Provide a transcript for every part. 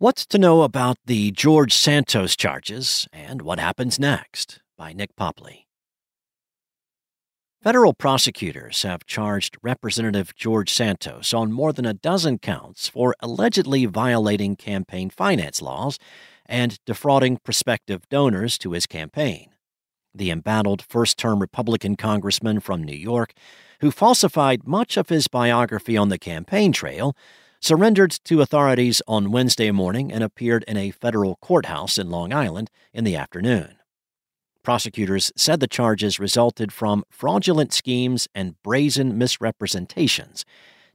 What's to know about the George Santos charges and what happens next? By Nik Popli. Federal prosecutors have charged Representative George Santos on more than a dozen counts for allegedly violating campaign finance laws and defrauding prospective donors to his campaign. The embattled first term Republican congressman from New York, who falsified much of his biography on the campaign trail, surrendered to authorities on Wednesday morning and appeared in a federal courthouse in Long Island in the afternoon. Prosecutors said the charges resulted from fraudulent schemes and brazen misrepresentations.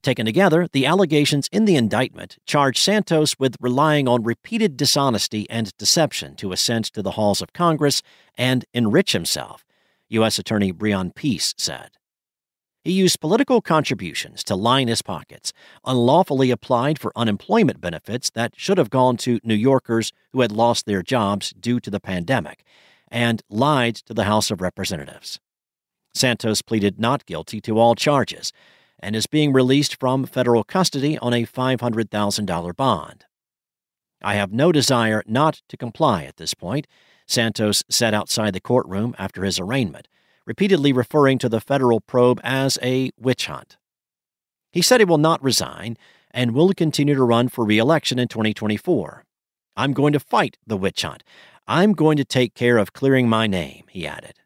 Taken together, the allegations in the indictment charge Santos with relying on repeated dishonesty and deception to ascend to the halls of Congress and enrich himself, U.S. Attorney Breon Peace said. He used political contributions to line his pockets, unlawfully applied for unemployment benefits that should have gone to New Yorkers who had lost their jobs due to the pandemic, and lied to the House of Representatives. Santos pleaded not guilty to all charges and is being released from federal custody on a $500,000 bond. I have no desire not to comply at this point, Santos said outside the courtroom after his arraignment repeatedly referring to the federal probe as a witch hunt. He said he will not resign and will continue to run for re election in 2024. I'm going to fight the witch hunt. I'm going to take care of clearing my name, he added.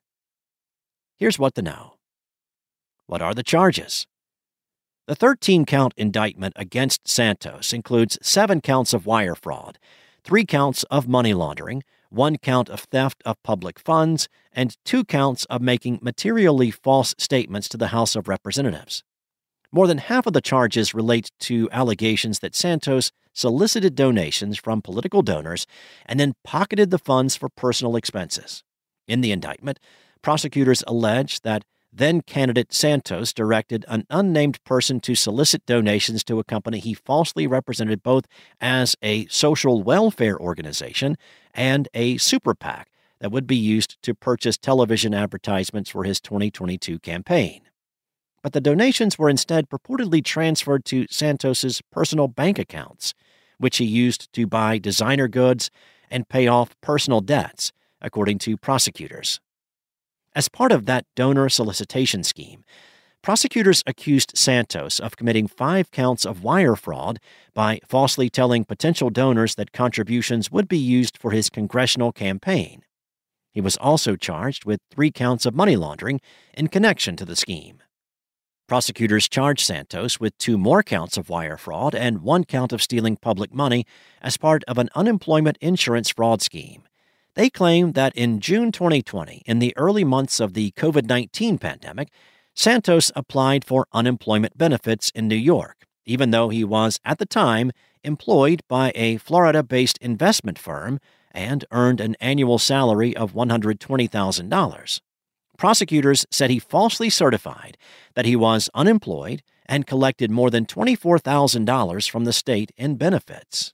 Here's what to know. What are the charges? The 13 count indictment against Santos includes seven counts of wire fraud, three counts of money laundering, one count of theft of public funds, and two counts of making materially false statements to the House of Representatives. More than half of the charges relate to allegations that Santos solicited donations from political donors and then pocketed the funds for personal expenses. In the indictment, prosecutors allege that then candidate Santos directed an unnamed person to solicit donations to a company he falsely represented both as a social welfare organization and a super PAC that would be used to purchase television advertisements for his 2022 campaign. But the donations were instead purportedly transferred to Santos's personal bank accounts, which he used to buy designer goods and pay off personal debts, according to prosecutors. As part of that donor solicitation scheme, prosecutors accused Santos of committing five counts of wire fraud by falsely telling potential donors that contributions would be used for his congressional campaign. He was also charged with three counts of money laundering in connection to the scheme. Prosecutors charged Santos with two more counts of wire fraud and one count of stealing public money as part of an unemployment insurance fraud scheme. They claim that in June 2020, in the early months of the COVID 19 pandemic, Santos applied for unemployment benefits in New York, even though he was, at the time, employed by a Florida based investment firm and earned an annual salary of $120,000. Prosecutors said he falsely certified that he was unemployed and collected more than $24,000 from the state in benefits.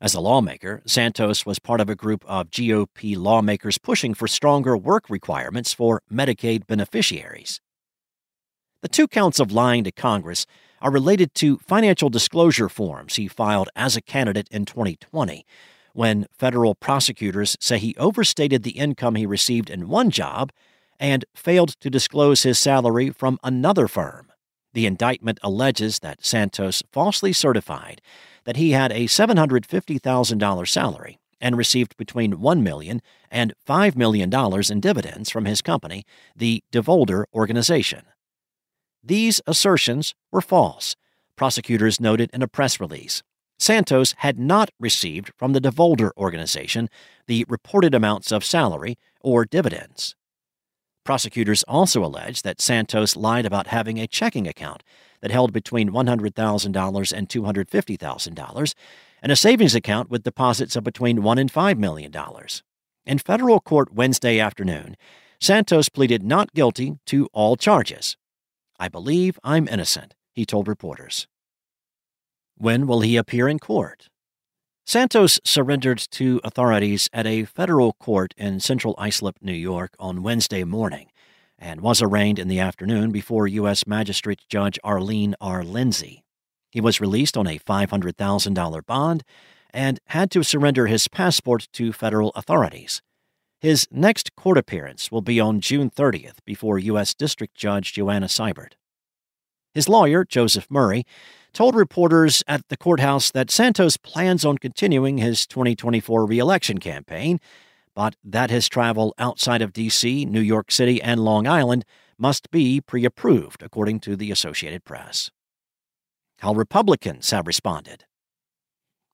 As a lawmaker, Santos was part of a group of GOP lawmakers pushing for stronger work requirements for Medicaid beneficiaries. The two counts of lying to Congress are related to financial disclosure forms he filed as a candidate in 2020, when federal prosecutors say he overstated the income he received in one job and failed to disclose his salary from another firm. The indictment alleges that Santos falsely certified that he had a $750,000 salary and received between $1 million and $5 million in dividends from his company, the DeVolder Organization. These assertions were false, prosecutors noted in a press release. Santos had not received from the DeVolder Organization the reported amounts of salary or dividends. Prosecutors also alleged that Santos lied about having a checking account that held between $100,000 and $250,000 and a savings account with deposits of between $1 and $5 million. In federal court Wednesday afternoon, Santos pleaded not guilty to all charges. I believe I'm innocent, he told reporters. When will he appear in court? Santos surrendered to authorities at a federal court in central Islip, New York, on Wednesday morning and was arraigned in the afternoon before U.S. Magistrate Judge Arlene R. Lindsay. He was released on a $500,000 bond and had to surrender his passport to federal authorities. His next court appearance will be on June 30th before U.S. District Judge Joanna Seybert. His lawyer, Joseph Murray, told reporters at the courthouse that Santos plans on continuing his 2024 reelection campaign, but that his travel outside of D.C., New York City, and Long Island must be pre approved, according to the Associated Press. How Republicans have responded.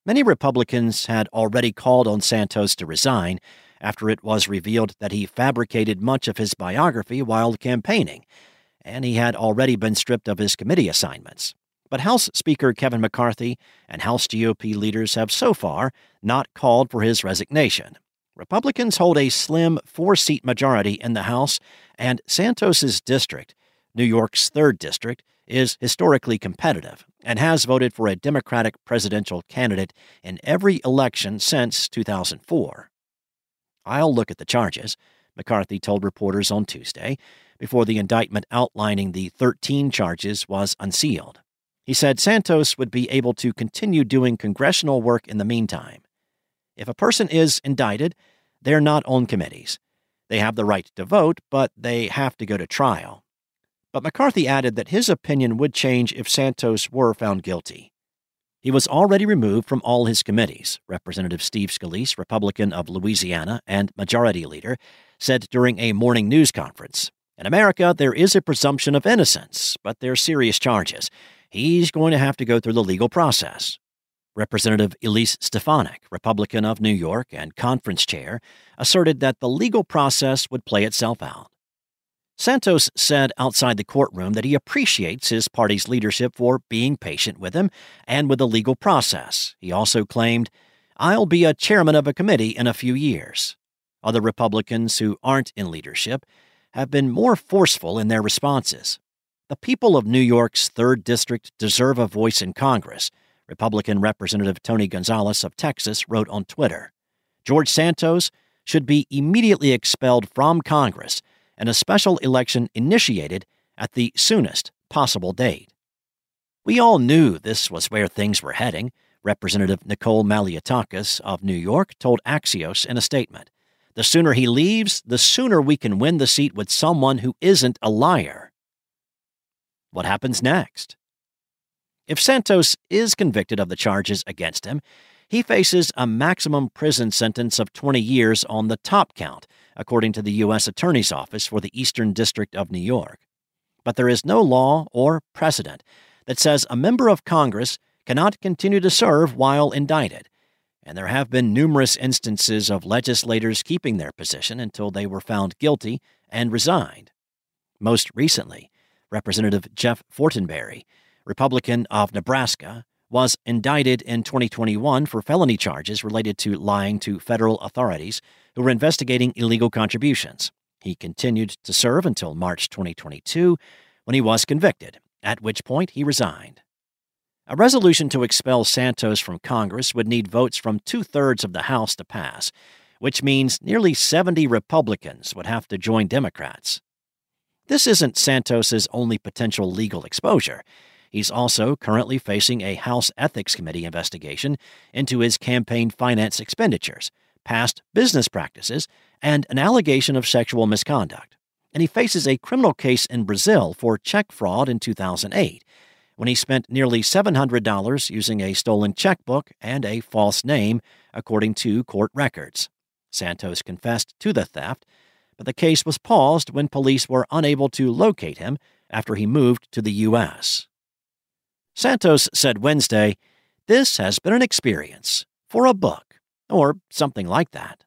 Many Republicans had already called on Santos to resign after it was revealed that he fabricated much of his biography while campaigning and he had already been stripped of his committee assignments. But House Speaker Kevin McCarthy and House GOP leaders have so far not called for his resignation. Republicans hold a slim four seat majority in the House, and Santos's district, New York's 3rd District, is historically competitive and has voted for a Democratic presidential candidate in every election since 2004. I'll look at the charges, McCarthy told reporters on Tuesday, before the indictment outlining the 13 charges was unsealed. He said Santos would be able to continue doing congressional work in the meantime. If a person is indicted, they're not on committees. They have the right to vote, but they have to go to trial. But McCarthy added that his opinion would change if Santos were found guilty. He was already removed from all his committees, Representative Steve Scalise, Republican of Louisiana and Majority Leader, said during a morning news conference. In America, there is a presumption of innocence, but there are serious charges. He's going to have to go through the legal process. Representative Elise Stefanik, Republican of New York and conference chair, asserted that the legal process would play itself out. Santos said outside the courtroom that he appreciates his party's leadership for being patient with him and with the legal process. He also claimed, I'll be a chairman of a committee in a few years. Other Republicans who aren't in leadership have been more forceful in their responses. The people of New York's 3rd District deserve a voice in Congress, Republican Representative Tony Gonzales of Texas wrote on Twitter. George Santos should be immediately expelled from Congress and a special election initiated at the soonest possible date. We all knew this was where things were heading, Representative Nicole Malliotakis of New York told Axios in a statement. The sooner he leaves, the sooner we can win the seat with someone who isn't a liar. What happens next? If Santos is convicted of the charges against him, he faces a maximum prison sentence of 20 years on the top count, according to the U.S. Attorney's Office for the Eastern District of New York. But there is no law or precedent that says a member of Congress cannot continue to serve while indicted, and there have been numerous instances of legislators keeping their position until they were found guilty and resigned. Most recently, Representative Jeff Fortenberry, Republican of Nebraska, was indicted in 2021 for felony charges related to lying to federal authorities who were investigating illegal contributions. He continued to serve until March 2022 when he was convicted, at which point he resigned. A resolution to expel Santos from Congress would need votes from two thirds of the House to pass, which means nearly 70 Republicans would have to join Democrats. This isn't Santos's only potential legal exposure. He's also currently facing a House Ethics Committee investigation into his campaign finance expenditures, past business practices, and an allegation of sexual misconduct. And he faces a criminal case in Brazil for check fraud in 2008 when he spent nearly $700 using a stolen checkbook and a false name, according to court records. Santos confessed to the theft, but the case was paused when police were unable to locate him after he moved to the U.S. Santos said Wednesday, This has been an experience for a book, or something like that.